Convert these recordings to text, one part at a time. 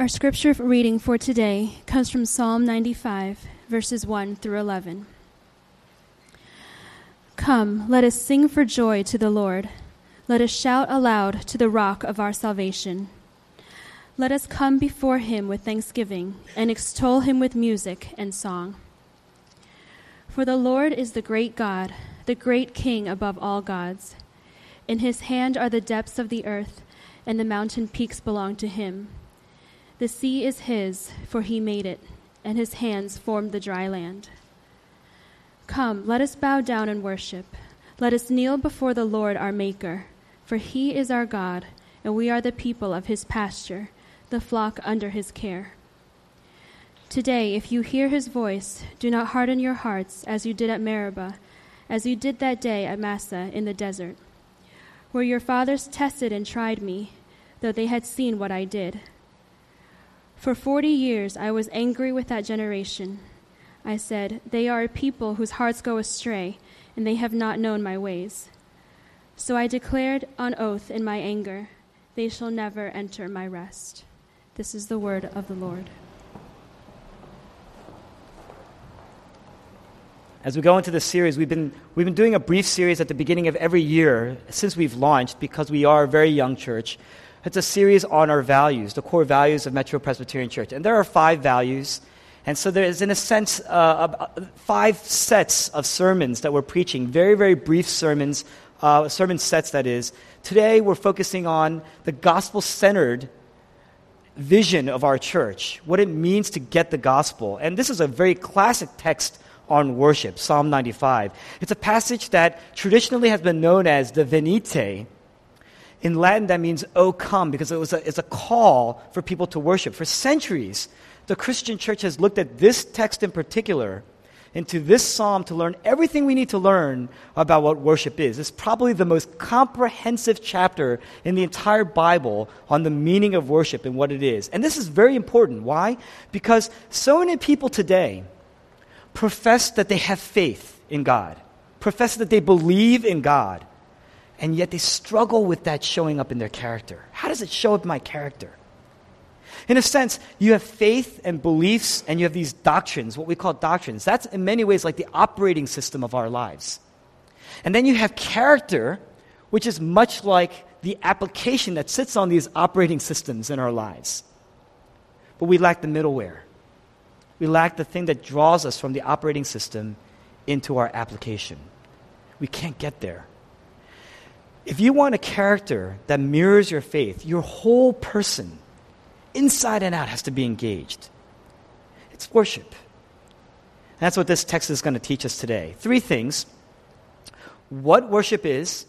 Our scripture reading for today comes from Psalm 95, verses 1 through 11. Come, let us sing for joy to the Lord. Let us shout aloud to the rock of our salvation. Let us come before him with thanksgiving and extol him with music and song. For the Lord is the great God, the great King above all gods. In his hand are the depths of the earth, and the mountain peaks belong to him. The sea is his, for he made it, and his hands formed the dry land. Come, let us bow down and worship. Let us kneel before the Lord our Maker, for he is our God, and we are the people of his pasture, the flock under his care. Today, if you hear his voice, do not harden your hearts as you did at Meribah, as you did that day at Massah in the desert, where your fathers tested and tried me, though they had seen what I did. For forty years I was angry with that generation. I said, They are a people whose hearts go astray, and they have not known my ways. So I declared on oath in my anger, They shall never enter my rest. This is the word of the Lord. As we go into this series, we've been, we've been doing a brief series at the beginning of every year since we've launched because we are a very young church. It's a series on our values, the core values of Metro Presbyterian Church. And there are five values. And so there is, in a sense, uh, five sets of sermons that we're preaching, very, very brief sermons, uh, sermon sets, that is. Today, we're focusing on the gospel centered vision of our church, what it means to get the gospel. And this is a very classic text on worship, Psalm 95. It's a passage that traditionally has been known as the Venite in Latin, that means, oh, come, because it was a, it's a call for people to worship. For centuries, the Christian church has looked at this text in particular, into this psalm, to learn everything we need to learn about what worship is. It's probably the most comprehensive chapter in the entire Bible on the meaning of worship and what it is. And this is very important. Why? Because so many people today profess that they have faith in God, profess that they believe in God and yet they struggle with that showing up in their character. How does it show up in my character? In a sense, you have faith and beliefs, and you have these doctrines, what we call doctrines. That's in many ways like the operating system of our lives. And then you have character, which is much like the application that sits on these operating systems in our lives. But we lack the middleware. We lack the thing that draws us from the operating system into our application. We can't get there. If you want a character that mirrors your faith, your whole person, inside and out, has to be engaged. It's worship. And that's what this text is going to teach us today. Three things what worship is,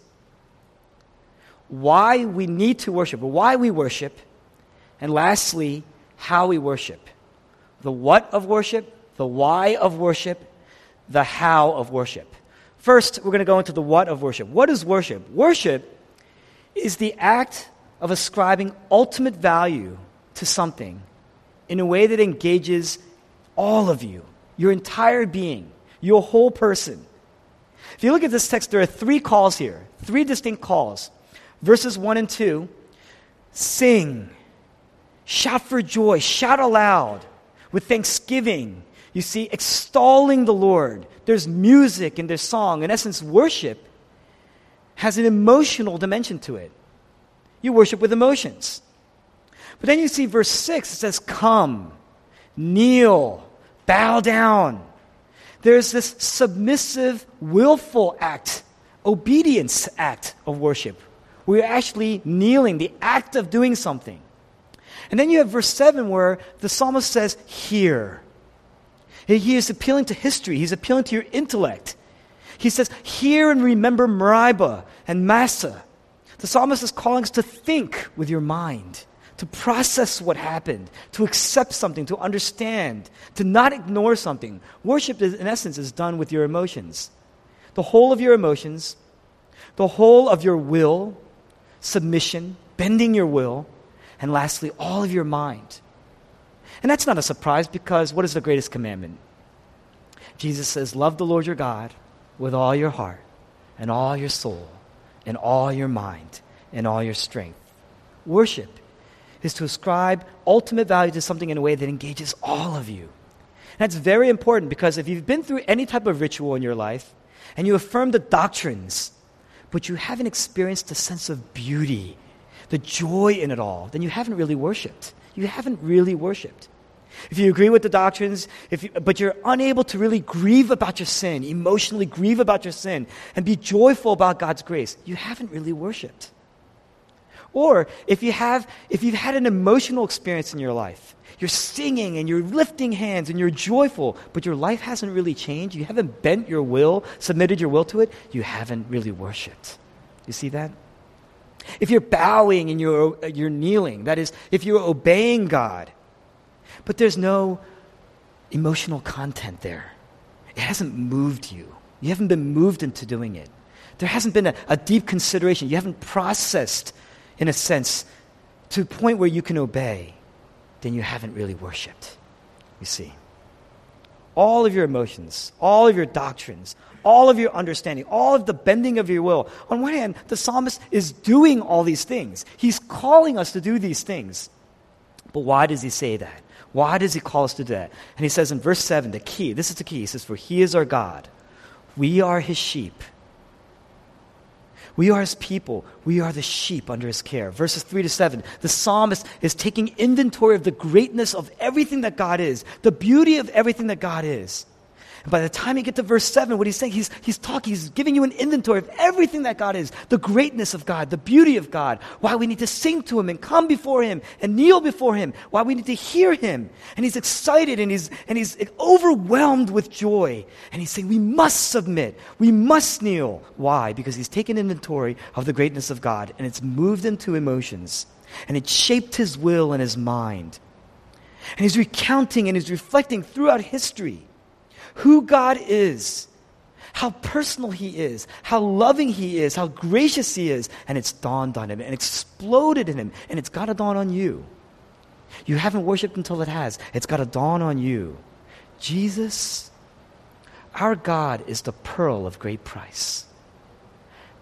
why we need to worship, or why we worship, and lastly, how we worship. The what of worship, the why of worship, the how of worship. First, we're going to go into the what of worship. What is worship? Worship is the act of ascribing ultimate value to something in a way that engages all of you, your entire being, your whole person. If you look at this text, there are three calls here, three distinct calls. Verses 1 and 2 sing, shout for joy, shout aloud with thanksgiving. You see, extolling the Lord, there's music and there's song. In essence, worship has an emotional dimension to it. You worship with emotions. But then you see verse 6, it says, Come, kneel, bow down. There's this submissive, willful act, obedience act of worship. We're actually kneeling, the act of doing something. And then you have verse 7 where the psalmist says, Hear. He is appealing to history, he's appealing to your intellect. He says, Hear and remember Meribah and Massah. The psalmist is calling us to think with your mind, to process what happened, to accept something, to understand, to not ignore something. Worship, in essence, is done with your emotions. The whole of your emotions, the whole of your will, submission, bending your will, and lastly, all of your mind. And that's not a surprise because what is the greatest commandment? Jesus says, Love the Lord your God with all your heart and all your soul and all your mind and all your strength. Worship is to ascribe ultimate value to something in a way that engages all of you. And that's very important because if you've been through any type of ritual in your life and you affirm the doctrines, but you haven't experienced the sense of beauty, the joy in it all, then you haven't really worshiped. You haven't really worshiped. If you agree with the doctrines, if you, but you're unable to really grieve about your sin, emotionally grieve about your sin, and be joyful about God's grace, you haven't really worshiped. Or if you have, if you've had an emotional experience in your life, you're singing and you're lifting hands and you're joyful, but your life hasn't really changed, you haven't bent your will, submitted your will to it, you haven't really worshiped. You see that? If you're bowing and you're, you're kneeling, that is, if you're obeying God, but there's no emotional content there, it hasn't moved you. You haven't been moved into doing it. There hasn't been a, a deep consideration. You haven't processed, in a sense, to a point where you can obey, then you haven't really worshiped. You see. All of your emotions, all of your doctrines, all of your understanding, all of the bending of your will. On one hand, the psalmist is doing all these things. He's calling us to do these things. But why does he say that? Why does he call us to do that? And he says in verse 7, the key, this is the key. He says, For he is our God. We are his sheep. We are his people. We are the sheep under his care. Verses 3 to 7. The psalmist is taking inventory of the greatness of everything that God is, the beauty of everything that God is. And by the time you get to verse 7, what he's saying, he's, he's talking, he's giving you an inventory of everything that God is the greatness of God, the beauty of God, why we need to sing to him and come before him and kneel before him, why we need to hear him. And he's excited and he's, and he's overwhelmed with joy. And he's saying, We must submit, we must kneel. Why? Because he's taken inventory of the greatness of God and it's moved him to emotions and it shaped his will and his mind. And he's recounting and he's reflecting throughout history who God is, how personal He is, how loving He is, how gracious He is. And it's dawned on Him and exploded in Him. And it's got to dawn on you. You haven't worshiped until it has. It's got to dawn on you. Jesus, our God, is the pearl of great price.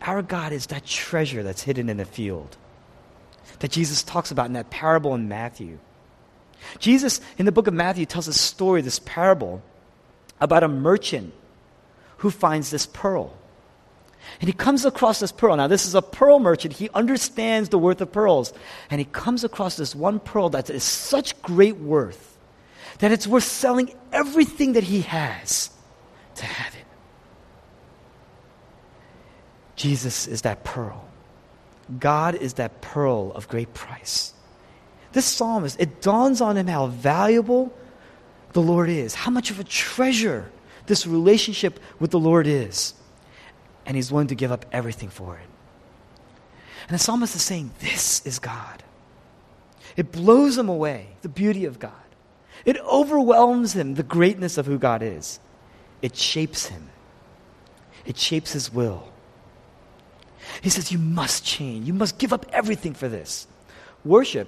Our God is that treasure that's hidden in a field that Jesus talks about in that parable in Matthew. Jesus, in the book of Matthew, tells a story, this parable, about a merchant who finds this pearl. And he comes across this pearl. Now, this is a pearl merchant. He understands the worth of pearls. And he comes across this one pearl that is such great worth that it's worth selling everything that he has to have it. Jesus is that pearl. God is that pearl of great price. This psalmist, it dawns on him how valuable the Lord is, how much of a treasure this relationship with the Lord is. And he's willing to give up everything for it. And the psalmist is saying, This is God. It blows him away, the beauty of God. It overwhelms him, the greatness of who God is. It shapes him, it shapes his will. He says, You must change. You must give up everything for this. Worship,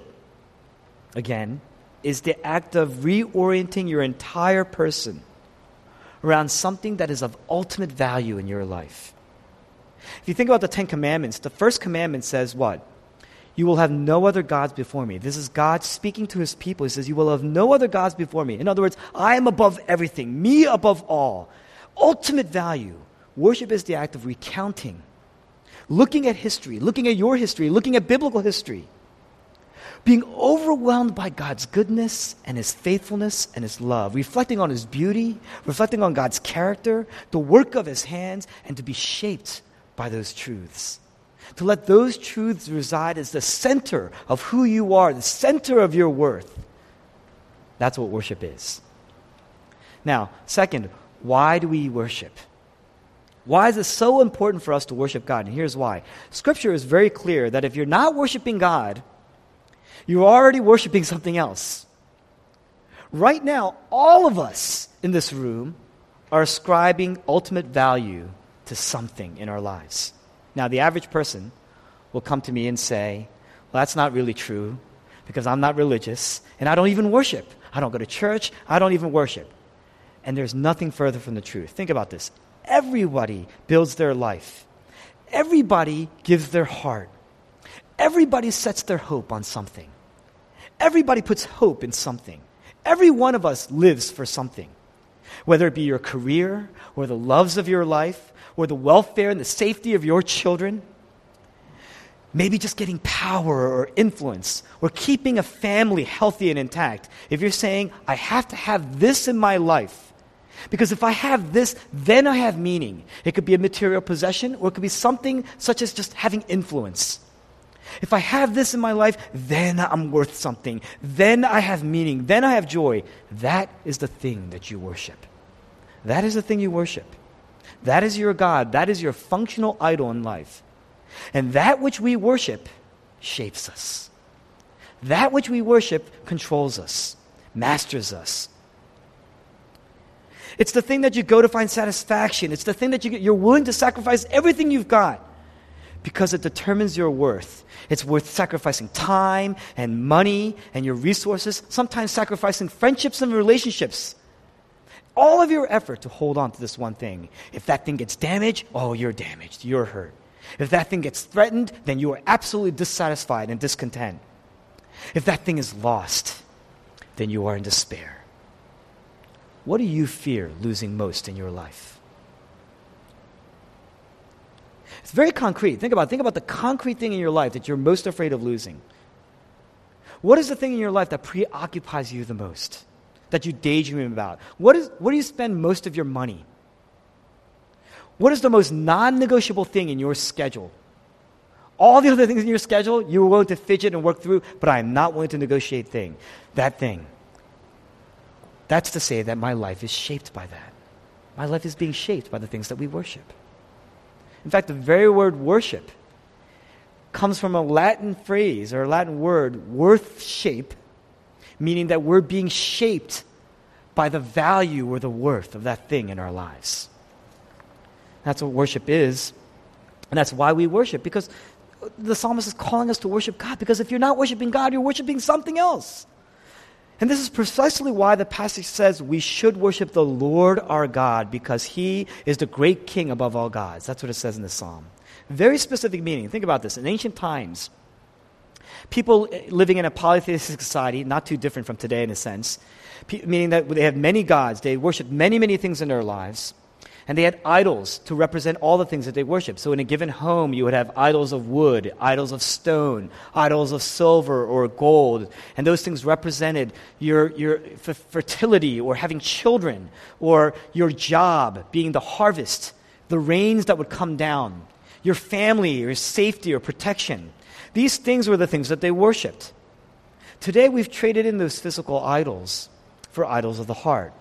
again, is the act of reorienting your entire person around something that is of ultimate value in your life. If you think about the Ten Commandments, the first commandment says what? You will have no other gods before me. This is God speaking to his people. He says, You will have no other gods before me. In other words, I am above everything, me above all. Ultimate value. Worship is the act of recounting, looking at history, looking at your history, looking at biblical history being overwhelmed by God's goodness and His faithfulness and His love, reflecting on His beauty, reflecting on God's character, the work of His hands, and to be shaped by those truths. To let those truths reside as the center of who you are, the center of your worth. That's what worship is. Now, second, why do we worship? Why is it so important for us to worship God? And here's why. Scripture is very clear that if you're not worshiping God, you're already worshiping something else. Right now, all of us in this room are ascribing ultimate value to something in our lives. Now, the average person will come to me and say, Well, that's not really true because I'm not religious and I don't even worship. I don't go to church. I don't even worship. And there's nothing further from the truth. Think about this. Everybody builds their life, everybody gives their heart, everybody sets their hope on something. Everybody puts hope in something. Every one of us lives for something. Whether it be your career, or the loves of your life, or the welfare and the safety of your children. Maybe just getting power or influence, or keeping a family healthy and intact. If you're saying, I have to have this in my life, because if I have this, then I have meaning. It could be a material possession, or it could be something such as just having influence. If I have this in my life, then I'm worth something. Then I have meaning. Then I have joy. That is the thing that you worship. That is the thing you worship. That is your God. That is your functional idol in life. And that which we worship shapes us. That which we worship controls us, masters us. It's the thing that you go to find satisfaction. It's the thing that you you're willing to sacrifice everything you've got because it determines your worth. It's worth sacrificing time and money and your resources, sometimes sacrificing friendships and relationships. All of your effort to hold on to this one thing. If that thing gets damaged, oh, you're damaged, you're hurt. If that thing gets threatened, then you are absolutely dissatisfied and discontent. If that thing is lost, then you are in despair. What do you fear losing most in your life? It's very concrete. Think about, think about the concrete thing in your life that you're most afraid of losing. What is the thing in your life that preoccupies you the most? That you daydream about? What, is, what do you spend most of your money? What is the most non negotiable thing in your schedule? All the other things in your schedule, you're willing to fidget and work through, but I am not willing to negotiate thing. That thing. That's to say that my life is shaped by that. My life is being shaped by the things that we worship. In fact, the very word worship comes from a Latin phrase or a Latin word, worth shape, meaning that we're being shaped by the value or the worth of that thing in our lives. That's what worship is. And that's why we worship, because the psalmist is calling us to worship God. Because if you're not worshiping God, you're worshiping something else. And this is precisely why the passage says we should worship the Lord our God because he is the great king above all gods. That's what it says in the psalm. Very specific meaning. Think about this. In ancient times, people living in a polytheistic society, not too different from today in a sense, meaning that they have many gods, they worship many, many things in their lives. And they had idols to represent all the things that they worshiped. So in a given home, you would have idols of wood, idols of stone, idols of silver or gold. And those things represented your, your f- fertility or having children or your job being the harvest, the rains that would come down, your family, your safety or protection. These things were the things that they worshiped. Today, we've traded in those physical idols for idols of the heart,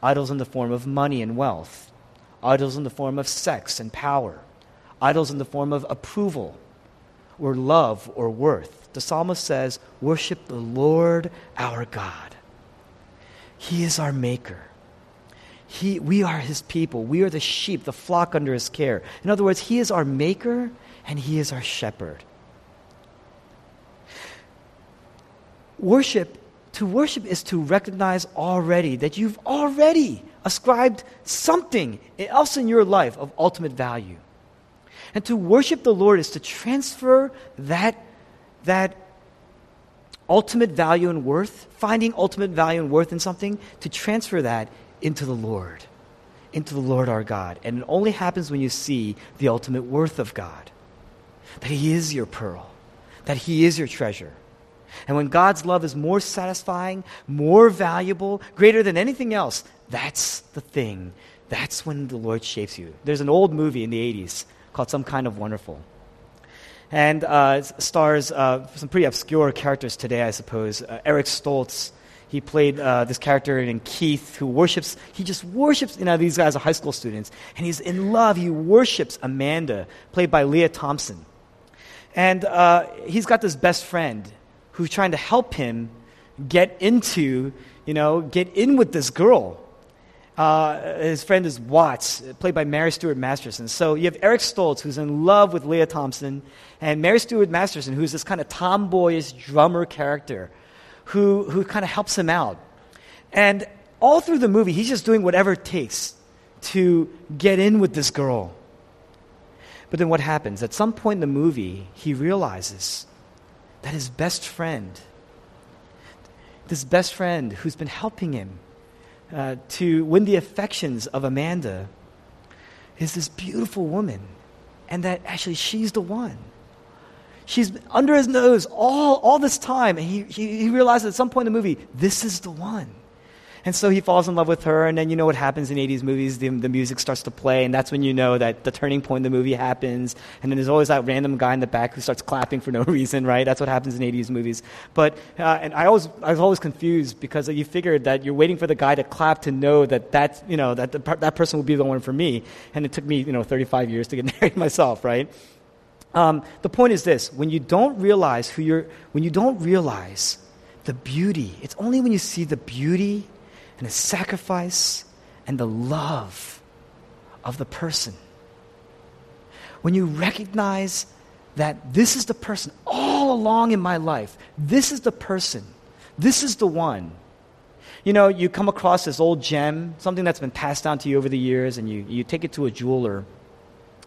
idols in the form of money and wealth idols in the form of sex and power, idols in the form of approval or love or worth. The psalmist says, Worship the Lord our God. He is our maker. He, we are his people. We are the sheep, the flock under his care. In other words, he is our maker and he is our shepherd. Worship, to worship is to recognize already that you've already ascribed something else in your life of ultimate value. And to worship the Lord is to transfer that, that ultimate value and worth, finding ultimate value and worth in something, to transfer that into the Lord, into the Lord our God. And it only happens when you see the ultimate worth of God that He is your pearl, that He is your treasure. And when God's love is more satisfying, more valuable, greater than anything else, that's the thing. That's when the Lord shapes you. There's an old movie in the 80s called Some Kind of Wonderful. And uh, stars uh, some pretty obscure characters today, I suppose. Uh, Eric Stoltz, he played uh, this character in Keith who worships, he just worships, you know, these guys are high school students, and he's in love. He worships Amanda, played by Lea Thompson. And uh, he's got this best friend who's trying to help him get into, you know, get in with this girl. Uh, his friend is Watts, played by Mary Stuart Masterson. So you have Eric Stoltz, who's in love with Lea Thompson, and Mary Stuart Masterson, who's this kind of tomboyish drummer character who, who kind of helps him out. And all through the movie, he's just doing whatever it takes to get in with this girl. But then what happens? At some point in the movie, he realizes that his best friend this best friend who's been helping him uh, to win the affections of Amanda is this beautiful woman, and that actually she's the one. She's under his nose all, all this time, and he, he, he realizes at some point in the movie, this is the one. And so he falls in love with her, and then you know what happens in 80s movies. The, the music starts to play, and that's when you know that the turning point in the movie happens. And then there's always that random guy in the back who starts clapping for no reason, right? That's what happens in 80s movies. But, uh, and I, always, I was always confused because you figured that you're waiting for the guy to clap to know that, that, you know, that the, that person will be the one for me. And it took me, you know, 35 years to get married myself, right? Um, the point is this when you don't realize who you're, when you don't realize the beauty, it's only when you see the beauty and the sacrifice and the love of the person. When you recognize that this is the person all along in my life, this is the person, this is the one. You know, you come across this old gem, something that's been passed down to you over the years, and you, you take it to a jeweler,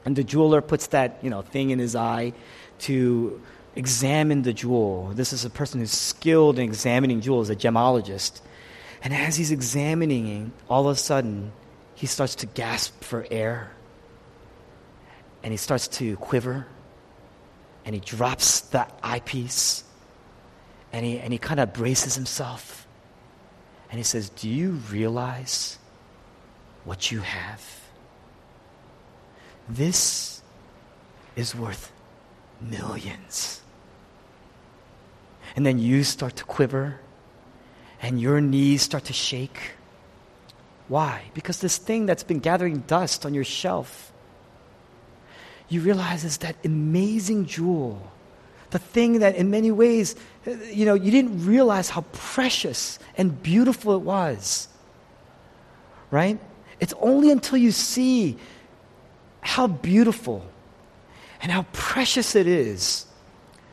and the jeweler puts that, you know, thing in his eye to examine the jewel. This is a person who's skilled in examining jewels, a gemologist. And as he's examining, all of a sudden, he starts to gasp for air. And he starts to quiver. And he drops the eyepiece. And he, and he kind of braces himself. And he says, Do you realize what you have? This is worth millions. And then you start to quiver and your knees start to shake. Why? Because this thing that's been gathering dust on your shelf, you realize is that amazing jewel, the thing that in many ways, you know, you didn't realize how precious and beautiful it was. Right? It's only until you see how beautiful and how precious it is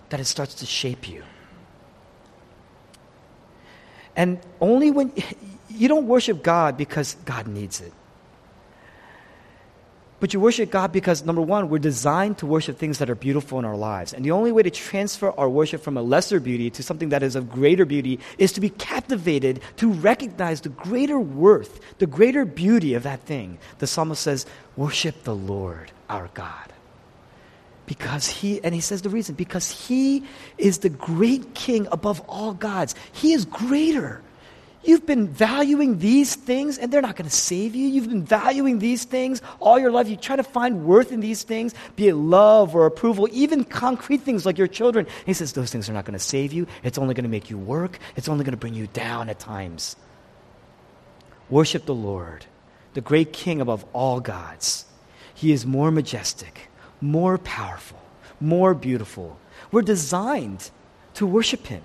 that it starts to shape you. And only when you don't worship God because God needs it. But you worship God because, number one, we're designed to worship things that are beautiful in our lives. And the only way to transfer our worship from a lesser beauty to something that is of greater beauty is to be captivated, to recognize the greater worth, the greater beauty of that thing. The psalmist says, Worship the Lord our God. Because he, and he says the reason, because he is the great king above all gods. He is greater. You've been valuing these things, and they're not going to save you. You've been valuing these things all your life. You try to find worth in these things, be it love or approval, even concrete things like your children. He says those things are not going to save you. It's only going to make you work, it's only going to bring you down at times. Worship the Lord, the great king above all gods. He is more majestic more powerful, more beautiful. We're designed to worship Him.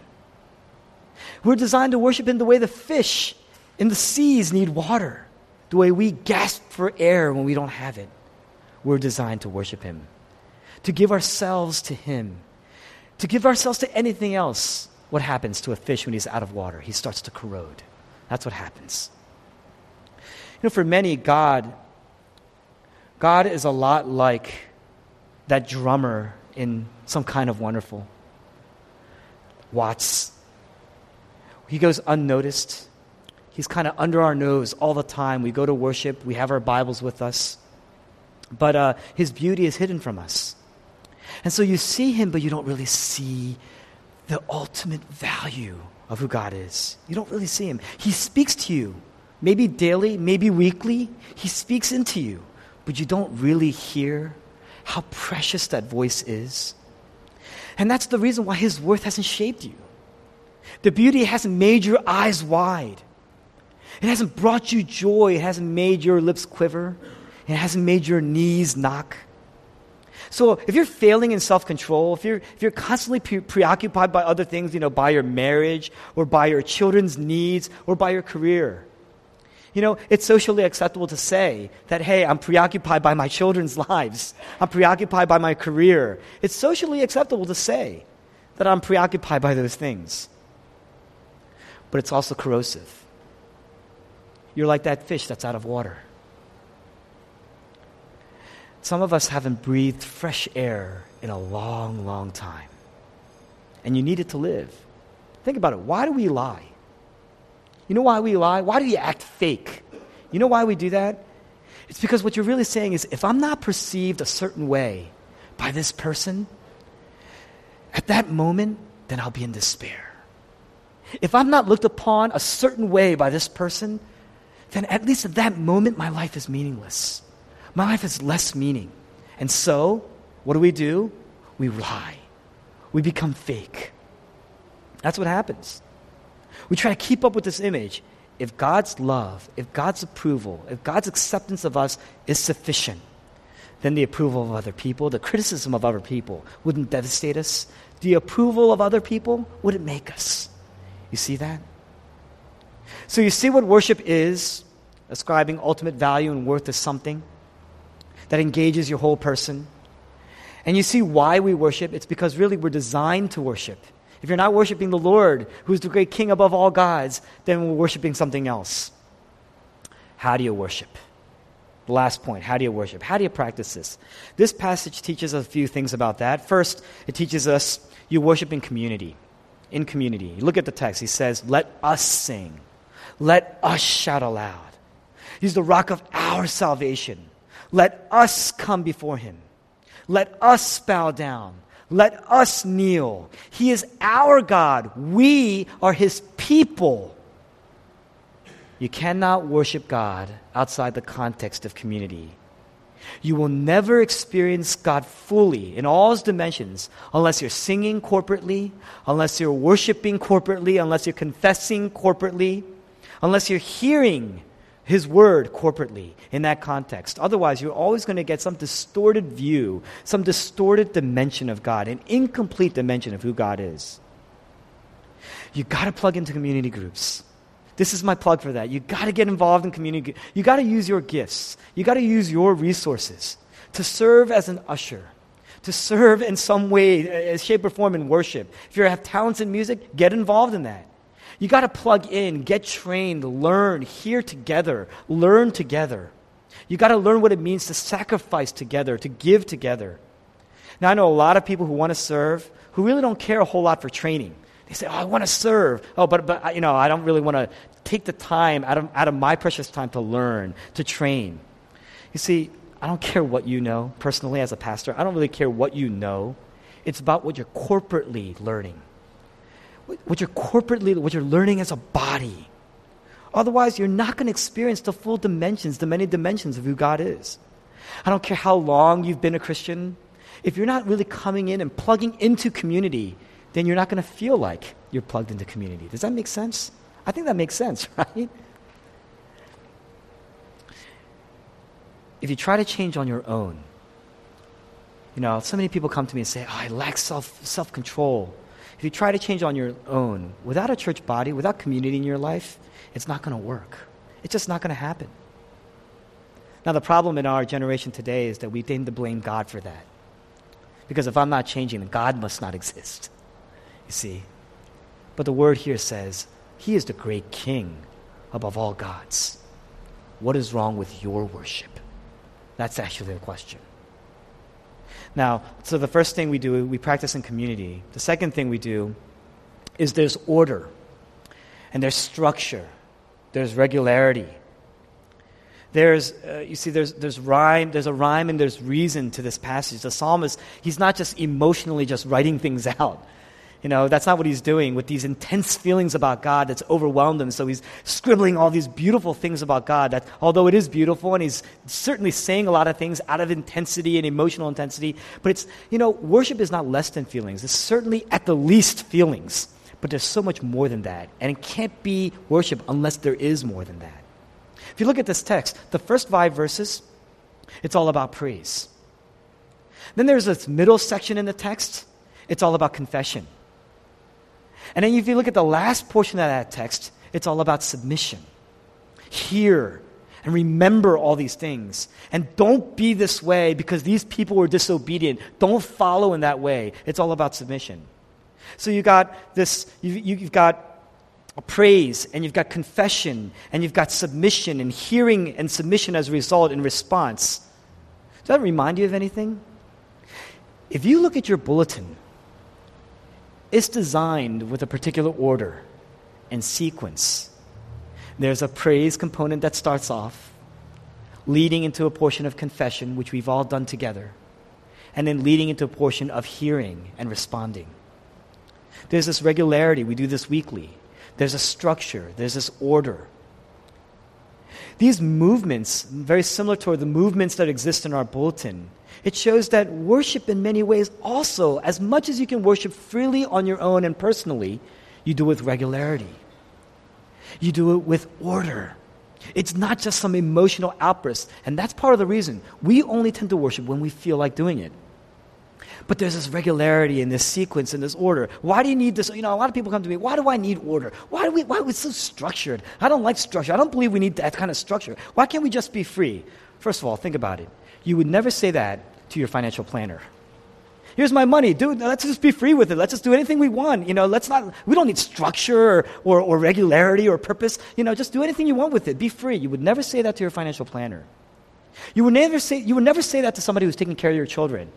We're designed to worship Him the way the fish in the seas need water, the way we gasp for air when we don't have it. We're designed to worship Him, to give ourselves to Him, to give ourselves to anything else. What happens to a fish when he's out of water? He starts to corrode. That's what happens. You know, for many, God, God is a lot like that drummer in some kind of wonderful. Watts. He goes unnoticed. He's kind of under our nose all the time. We go to worship, we have our Bibles with us, but uh, his beauty is hidden from us. And so you see him, but you don't really see the ultimate value of who God is. You don't really see him. He speaks to you, maybe daily, maybe weekly. He speaks into you, but you don't really hear how precious that voice is. And that's the reason why his worth hasn't shaped you. The beauty hasn't made your eyes wide. It hasn't brought you joy. It hasn't made your lips quiver. It hasn't made your knees knock. So if you're failing in self-control, if you're, if you're constantly pre- preoccupied by other things, you know, by your marriage or by your children's needs or by your career, you know, it's socially acceptable to say that, hey, I'm preoccupied by my children's lives. I'm preoccupied by my career. It's socially acceptable to say that I'm preoccupied by those things. But it's also corrosive. You're like that fish that's out of water. Some of us haven't breathed fresh air in a long, long time. And you need it to live. Think about it. Why do we lie? You know why we lie? Why do you act fake? You know why we do that? It's because what you're really saying is if I'm not perceived a certain way by this person, at that moment, then I'll be in despair. If I'm not looked upon a certain way by this person, then at least at that moment, my life is meaningless. My life has less meaning. And so, what do we do? We lie. We become fake. That's what happens. We try to keep up with this image. If God's love, if God's approval, if God's acceptance of us is sufficient, then the approval of other people, the criticism of other people wouldn't devastate us. The approval of other people wouldn't make us. You see that? So you see what worship is ascribing ultimate value and worth to something that engages your whole person. And you see why we worship. It's because really we're designed to worship. If you're not worshiping the Lord, who's the great king above all gods, then we're worshiping something else. How do you worship? The last point how do you worship? How do you practice this? This passage teaches us a few things about that. First, it teaches us you worship in community. In community. Look at the text, he says, Let us sing, let us shout aloud. He's the rock of our salvation. Let us come before him. Let us bow down. Let us kneel. He is our God. We are his people. You cannot worship God outside the context of community. You will never experience God fully in all his dimensions unless you're singing corporately, unless you're worshiping corporately, unless you're confessing corporately, unless you're hearing his word corporately in that context. Otherwise, you're always going to get some distorted view, some distorted dimension of God, an incomplete dimension of who God is. You got to plug into community groups. This is my plug for that. You got to get involved in community. You got to use your gifts. You got to use your resources to serve as an usher, to serve in some way, uh, shape, or form in worship. If you have talents in music, get involved in that. You got to plug in, get trained, learn, hear together, learn together. You got to learn what it means to sacrifice together, to give together. Now, I know a lot of people who want to serve who really don't care a whole lot for training. They say, Oh, I want to serve. Oh, but, but you know, I don't really want to take the time out of, out of my precious time to learn, to train. You see, I don't care what you know personally as a pastor. I don't really care what you know. It's about what you're corporately learning what you're corporately, what you're learning as a body. Otherwise, you're not going to experience the full dimensions, the many dimensions of who God is. I don't care how long you've been a Christian. If you're not really coming in and plugging into community, then you're not going to feel like you're plugged into community. Does that make sense? I think that makes sense, right? If you try to change on your own, you know, so many people come to me and say, oh, I lack self self control. If you try to change on your own, without a church body, without community in your life, it's not going to work. It's just not going to happen. Now, the problem in our generation today is that we tend to blame God for that. Because if I'm not changing, then God must not exist. You see? But the word here says, He is the great King above all gods. What is wrong with your worship? That's actually the question. Now, so the first thing we do, we practice in community. The second thing we do is there's order, and there's structure, there's regularity. There's, uh, you see, there's, there's rhyme, there's a rhyme and there's reason to this passage. The psalmist, he's not just emotionally just writing things out. You know, that's not what he's doing with these intense feelings about God that's overwhelmed him. So he's scribbling all these beautiful things about God that, although it is beautiful, and he's certainly saying a lot of things out of intensity and emotional intensity, but it's, you know, worship is not less than feelings. It's certainly at the least feelings, but there's so much more than that. And it can't be worship unless there is more than that. If you look at this text, the first five verses, it's all about praise. Then there's this middle section in the text, it's all about confession. And then if you look at the last portion of that text, it's all about submission. Hear and remember all these things. And don't be this way because these people were disobedient. Don't follow in that way. It's all about submission. So you got this, you, you've got praise and you've got confession and you've got submission and hearing and submission as a result in response. Does that remind you of anything? If you look at your bulletin, it's designed with a particular order and sequence. There's a praise component that starts off, leading into a portion of confession, which we've all done together, and then leading into a portion of hearing and responding. There's this regularity. We do this weekly. There's a structure. There's this order. These movements, very similar to the movements that exist in our bulletin, it shows that worship in many ways also, as much as you can worship freely on your own and personally, you do it with regularity. You do it with order. It's not just some emotional outburst. And that's part of the reason. We only tend to worship when we feel like doing it. But there's this regularity in this sequence, and this order. Why do you need this? You know, a lot of people come to me, why do I need order? Why do we, why are we so structured? I don't like structure. I don't believe we need that kind of structure. Why can't we just be free? First of all, think about it. You would never say that to your financial planner. Here's my money, dude. Let's just be free with it. Let's just do anything we want. You know, let's not. We don't need structure or, or, or regularity or purpose. You know, just do anything you want with it. Be free. You would never say that to your financial planner. You would never say. You would never say that to somebody who's taking care of your children.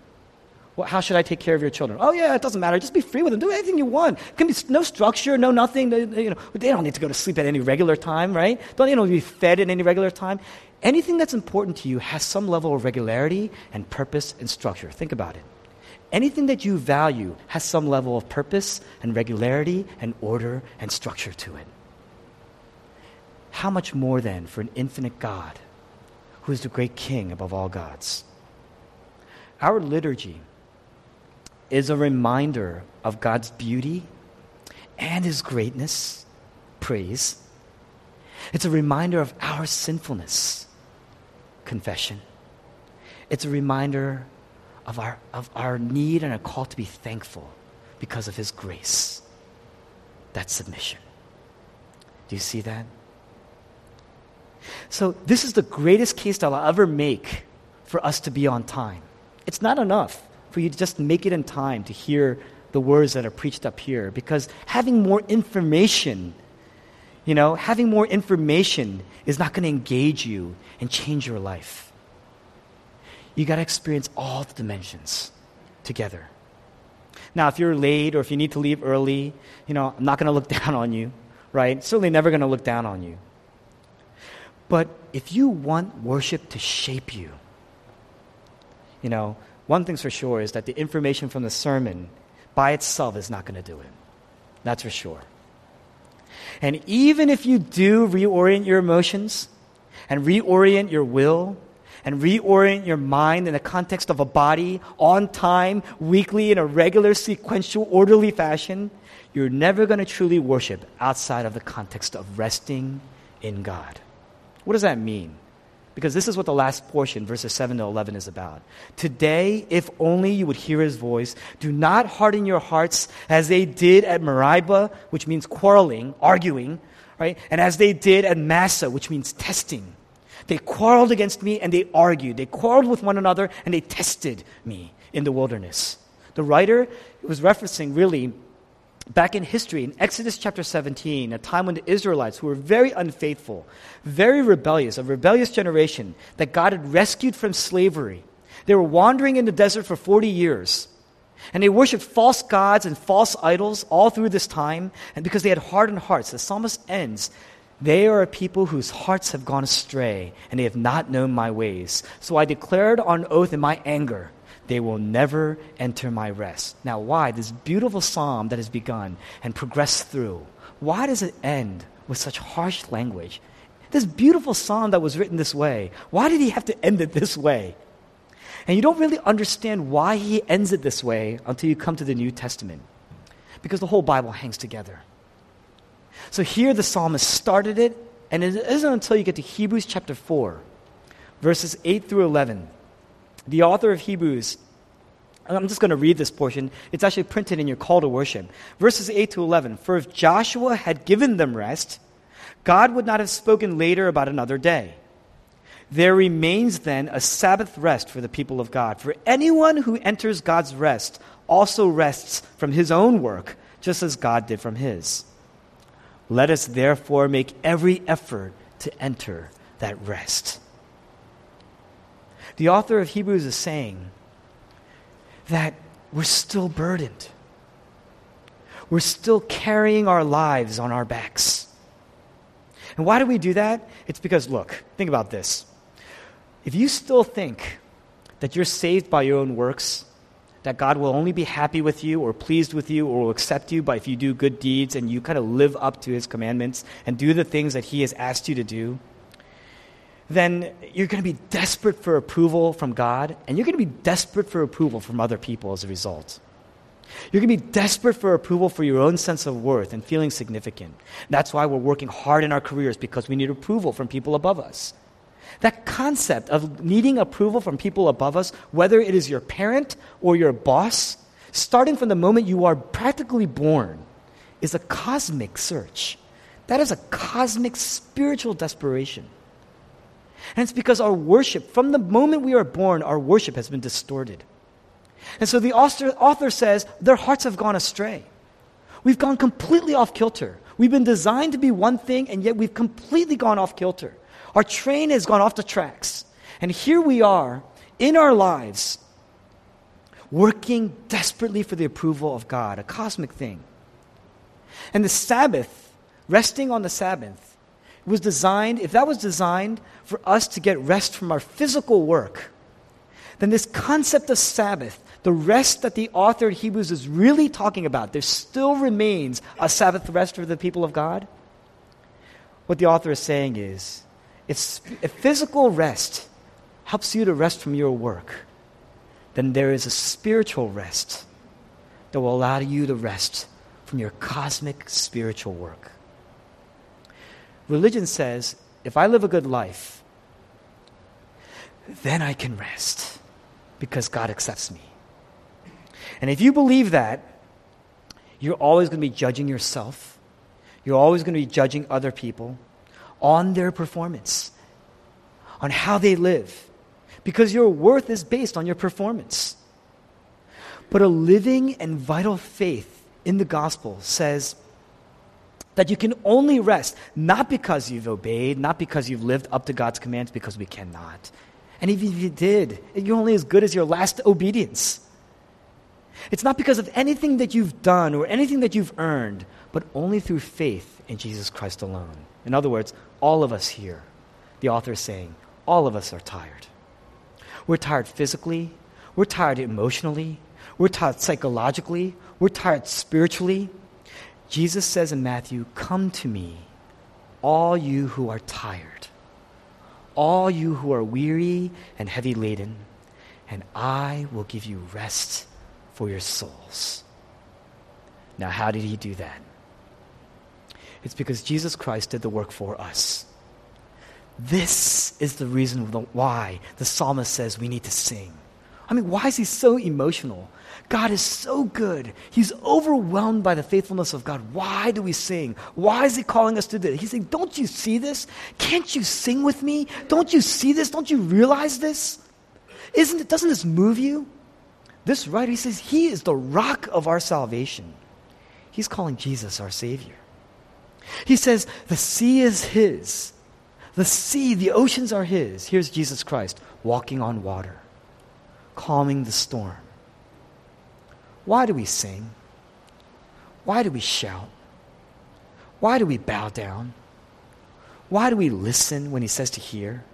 Well, how should I take care of your children? Oh, yeah, it doesn't matter. Just be free with them. Do anything you want. It can be no structure, no nothing. They, you know, they don't need to go to sleep at any regular time, right? Don't you know be fed at any regular time. Anything that's important to you has some level of regularity and purpose and structure. Think about it. Anything that you value has some level of purpose and regularity and order and structure to it. How much more then for an infinite God who is the great king above all gods? Our liturgy is a reminder of God's beauty and His greatness, praise. It's a reminder of our sinfulness, confession. It's a reminder of our, of our need and a call to be thankful because of His grace. That's submission. Do you see that? So, this is the greatest case that I'll ever make for us to be on time. It's not enough for you to just make it in time to hear the words that are preached up here because having more information, you know, having more information is not going to engage you and change your life. You got to experience all the dimensions together. Now, if you're late or if you need to leave early, you know, I'm not going to look down on you, right? Certainly never going to look down on you. But if you want worship to shape you, you know, one thing's for sure is that the information from the sermon by itself is not going to do it. That's for sure. And even if you do reorient your emotions and reorient your will and reorient your mind in the context of a body on time, weekly, in a regular, sequential, orderly fashion, you're never going to truly worship outside of the context of resting in God. What does that mean? Because this is what the last portion, verses 7 to 11, is about. Today, if only you would hear his voice, do not harden your hearts as they did at Meribah, which means quarreling, arguing, right? And as they did at Massah, which means testing. They quarreled against me and they argued. They quarreled with one another and they tested me in the wilderness. The writer was referencing really back in history, in Exodus chapter 17, a time when the Israelites, who were very unfaithful, very rebellious, a rebellious generation that God had rescued from slavery, they were wandering in the desert for 40 years. And they worshiped false gods and false idols all through this time. And because they had hardened hearts, the psalmist ends they are a people whose hearts have gone astray, and they have not known my ways. So I declared on oath in my anger they will never enter my rest. Now, why? This beautiful psalm that has begun and progressed through, why does it end with such harsh language? This beautiful psalm that was written this way, why did he have to end it this way? And you don't really understand why he ends it this way until you come to the New Testament. Because the whole Bible hangs together. So here the psalmist started it, and it isn't until you get to Hebrews chapter 4, verses 8 through 11 the author of Hebrews, I'm just going to read this portion. It's actually printed in your call to worship. Verses 8 to 11. For if Joshua had given them rest, God would not have spoken later about another day. There remains then a Sabbath rest for the people of God. For anyone who enters God's rest also rests from his own work, just as God did from his. Let us therefore make every effort to enter that rest. The author of Hebrews is saying that we're still burdened. We're still carrying our lives on our backs. And why do we do that? It's because, look, think about this. If you still think that you're saved by your own works, that God will only be happy with you or pleased with you or will accept you by if you do good deeds and you kind of live up to his commandments and do the things that he has asked you to do, then you're going to be desperate for approval from God and you're going to be desperate for approval from other people as a result. You're going to be desperate for approval for your own sense of worth and feeling significant. That's why we're working hard in our careers because we need approval from people above us. That concept of needing approval from people above us, whether it is your parent or your boss, starting from the moment you are practically born, is a cosmic search. That is a cosmic spiritual desperation. And it's because our worship, from the moment we are born, our worship has been distorted. And so the author, author says their hearts have gone astray. We've gone completely off kilter. We've been designed to be one thing, and yet we've completely gone off kilter. Our train has gone off the tracks. And here we are in our lives, working desperately for the approval of God, a cosmic thing. And the Sabbath, resting on the Sabbath, was designed, if that was designed for us to get rest from our physical work, then this concept of Sabbath, the rest that the author of Hebrews is really talking about, there still remains a Sabbath rest for the people of God. What the author is saying is if, if physical rest helps you to rest from your work, then there is a spiritual rest that will allow you to rest from your cosmic spiritual work. Religion says if I live a good life, then I can rest because God accepts me. And if you believe that, you're always going to be judging yourself. You're always going to be judging other people on their performance, on how they live, because your worth is based on your performance. But a living and vital faith in the gospel says that you can only rest not because you've obeyed, not because you've lived up to God's commands, because we cannot. And even if you did, you're only as good as your last obedience. It's not because of anything that you've done or anything that you've earned, but only through faith in Jesus Christ alone. In other words, all of us here, the author is saying, all of us are tired. We're tired physically, we're tired emotionally, we're tired psychologically, we're tired spiritually. Jesus says in Matthew, Come to me, all you who are tired, all you who are weary and heavy laden, and I will give you rest for your souls. Now, how did he do that? It's because Jesus Christ did the work for us. This is the reason why the psalmist says we need to sing. I mean, why is he so emotional? God is so good. He's overwhelmed by the faithfulness of God. Why do we sing? Why is he calling us to this? He's saying, Don't you see this? Can't you sing with me? Don't you see this? Don't you realize this? Isn't it, doesn't this move you? This writer, he says, He is the rock of our salvation. He's calling Jesus our Savior. He says, The sea is His. The sea, the oceans are His. Here's Jesus Christ walking on water, calming the storm. Why do we sing? Why do we shout? Why do we bow down? Why do we listen when He says to hear?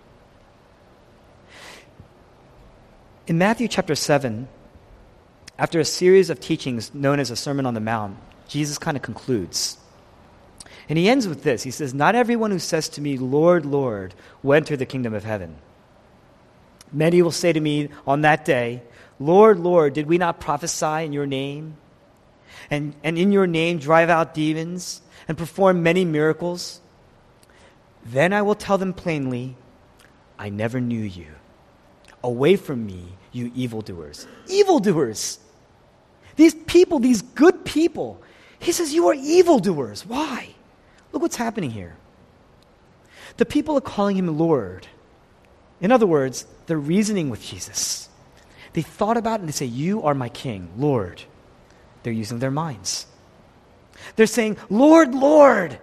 In Matthew chapter 7, after a series of teachings known as a Sermon on the Mount, Jesus kind of concludes. And he ends with this He says, Not everyone who says to me, Lord, Lord, will enter the kingdom of heaven. Many will say to me on that day, Lord, Lord, did we not prophesy in your name? And, and in your name drive out demons and perform many miracles? Then I will tell them plainly, I never knew you. Away from me, you evildoers. Evildoers! These people, these good people, he says, You are evildoers. Why? Look what's happening here. The people are calling him Lord. In other words, they're reasoning with Jesus. They thought about it and they say, You are my king, Lord. They're using their minds. They're saying, Lord, Lord.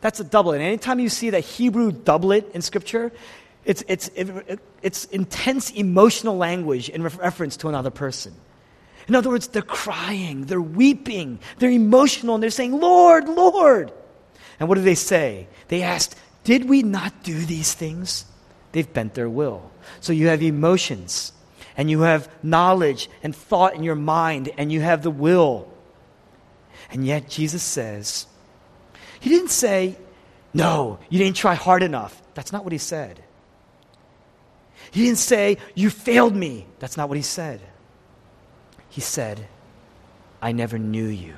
That's a doublet. And anytime you see that Hebrew doublet in Scripture, it's, it's, it, it's intense emotional language in reference to another person. In other words, they're crying, they're weeping, they're emotional, and they're saying, Lord, Lord. And what do they say? They asked, Did we not do these things? They've bent their will. So you have emotions, and you have knowledge and thought in your mind, and you have the will. And yet Jesus says, He didn't say, No, you didn't try hard enough. That's not what He said. He didn't say, You failed me. That's not what He said. He said, I never knew you.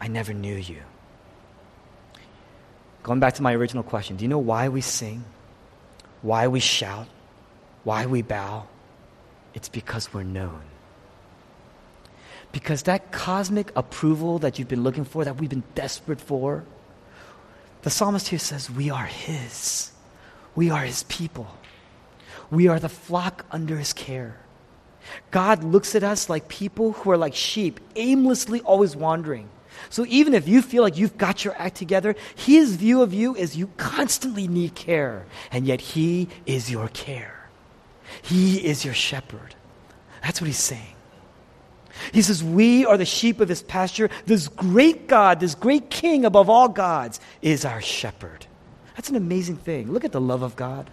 I never knew you. Going back to my original question, do you know why we sing? Why we shout? Why we bow? It's because we're known. Because that cosmic approval that you've been looking for, that we've been desperate for, the psalmist here says, We are His. We are His people. We are the flock under His care. God looks at us like people who are like sheep, aimlessly always wandering. So even if you feel like you've got your act together, his view of you is you constantly need care, and yet he is your care. He is your shepherd. That's what he's saying. He says, We are the sheep of his pasture. This great God, this great king above all gods, is our shepherd. That's an amazing thing. Look at the love of God,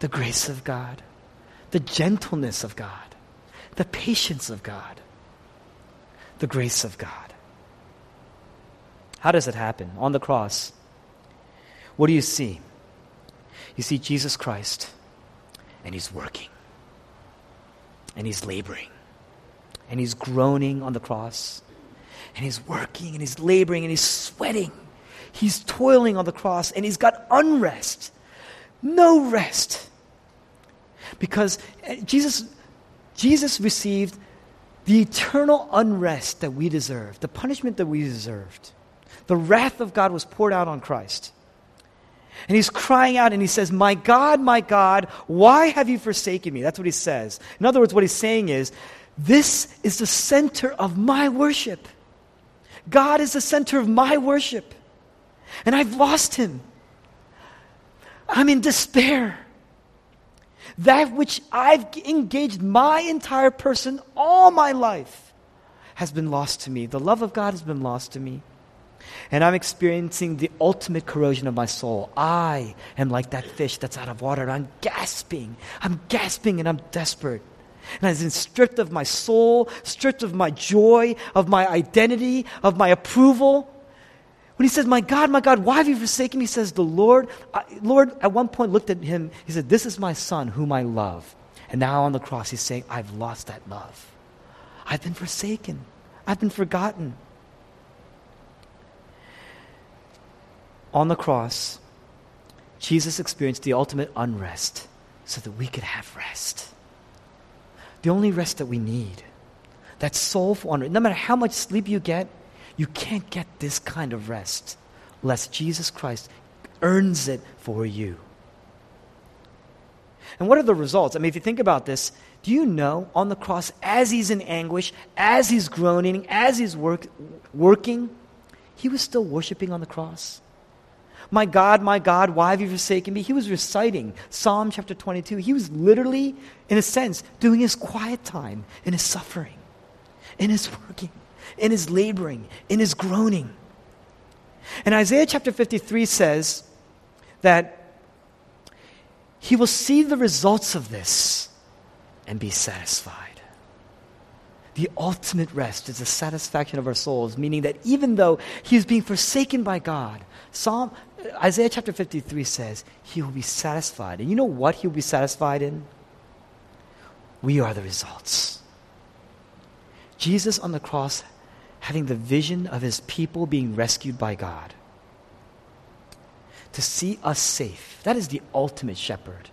the grace of God, the gentleness of God, the patience of God, the grace of God. How does it happen? On the cross. What do you see? You see Jesus Christ, and he's working, and he's laboring, and he's groaning on the cross, and he's working, and he's laboring, and he's sweating. He's toiling on the cross, and he's got unrest, no rest. Because eh, Jesus, Jesus received the eternal unrest that we deserved, the punishment that we deserved. The wrath of God was poured out on Christ. And he's crying out and he says, My God, my God, why have you forsaken me? That's what he says. In other words, what he's saying is, This is the center of my worship. God is the center of my worship. And I've lost him. I'm in despair. That which I've engaged my entire person all my life has been lost to me. The love of God has been lost to me and I'm experiencing the ultimate corrosion of my soul. I am like that fish that's out of water, I'm gasping. I'm gasping and I'm desperate. And I've been stripped of my soul, stripped of my joy, of my identity, of my approval. When he says, My God, my God, why have you forsaken me? He says, The Lord, I, Lord, at one point looked at him, he said, This is my son whom I love. And now on the cross, he's saying, I've lost that love. I've been forsaken. I've been forgotten. On the cross, Jesus experienced the ultimate unrest so that we could have rest. The only rest that we need. That soulful unrest. No matter how much sleep you get, you can't get this kind of rest unless Jesus Christ earns it for you. And what are the results? I mean, if you think about this, do you know on the cross, as he's in anguish, as he's groaning, as he's work, working, he was still worshiping on the cross? My God, my God, why have you forsaken me? He was reciting Psalm chapter 22. He was literally, in a sense, doing his quiet time in his suffering, in his working, in his laboring, in his groaning. And Isaiah chapter 53 says that he will see the results of this and be satisfied. The ultimate rest is the satisfaction of our souls, meaning that even though he is being forsaken by God, Psalm, Isaiah chapter 53 says he will be satisfied. And you know what he will be satisfied in? We are the results. Jesus on the cross having the vision of his people being rescued by God. To see us safe. That is the ultimate shepherd.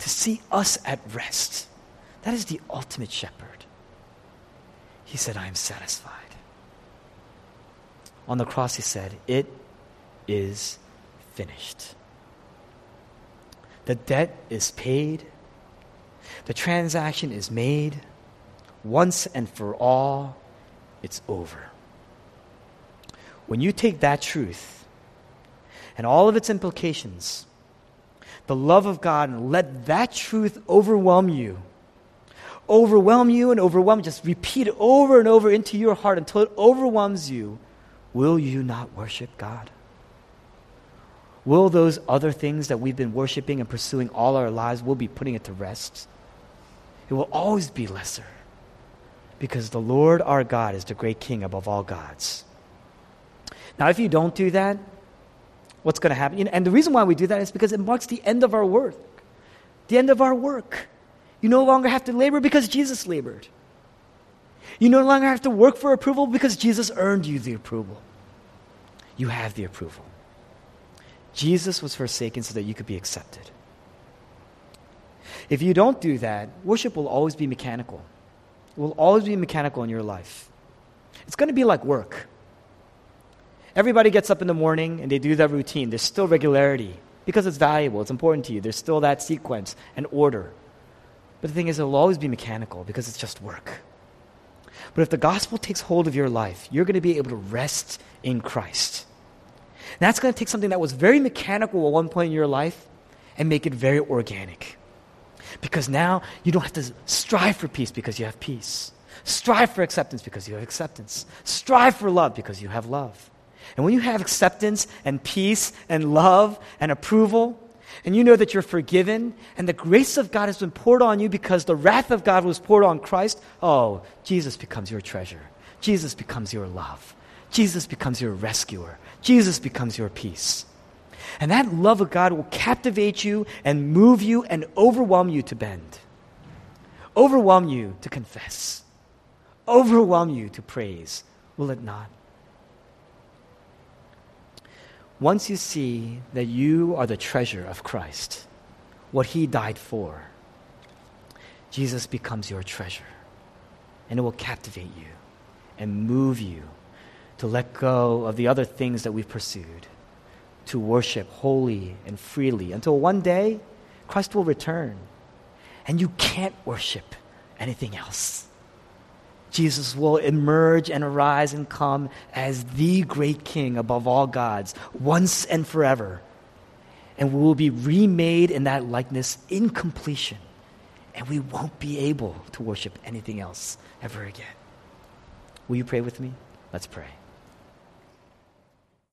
To see us at rest. That is the ultimate shepherd. He said, I am satisfied. On the cross, he said, It is finished. The debt is paid, the transaction is made. Once and for all, it's over. When you take that truth and all of its implications, the love of God, and let that truth overwhelm you. Overwhelm you and overwhelm, just repeat it over and over into your heart until it overwhelms you will you not worship God? Will those other things that we've been worshiping and pursuing all our lives, we'll be putting it to rest? It will always be lesser because the Lord our God is the great King above all gods. Now, if you don't do that, what's going to happen? And the reason why we do that is because it marks the end of our work. The end of our work. You no longer have to labor because Jesus labored. You no longer have to work for approval because Jesus earned you the approval. You have the approval. Jesus was forsaken so that you could be accepted. If you don't do that, worship will always be mechanical. It will always be mechanical in your life. It's going to be like work. Everybody gets up in the morning and they do that routine. There's still regularity because it's valuable, it's important to you. There's still that sequence and order. But the thing is, it'll always be mechanical because it's just work. But if the gospel takes hold of your life, you're going to be able to rest in Christ. That's going to take something that was very mechanical at one point in your life and make it very organic. Because now you don't have to strive for peace because you have peace. Strive for acceptance because you have acceptance. Strive for love because you have love. And when you have acceptance and peace and love and approval, and you know that you're forgiven, and the grace of God has been poured on you because the wrath of God was poured on Christ, oh, Jesus becomes your treasure. Jesus becomes your love. Jesus becomes your rescuer. Jesus becomes your peace. And that love of God will captivate you and move you and overwhelm you to bend, overwhelm you to confess, overwhelm you to praise. Will it not? Once you see that you are the treasure of Christ, what He died for, Jesus becomes your treasure. And it will captivate you and move you to let go of the other things that we've pursued, to worship wholly and freely until one day Christ will return and you can't worship anything else. Jesus will emerge and arise and come as the great king above all gods, once and forever. And we will be remade in that likeness in completion. And we won't be able to worship anything else ever again. Will you pray with me? Let's pray.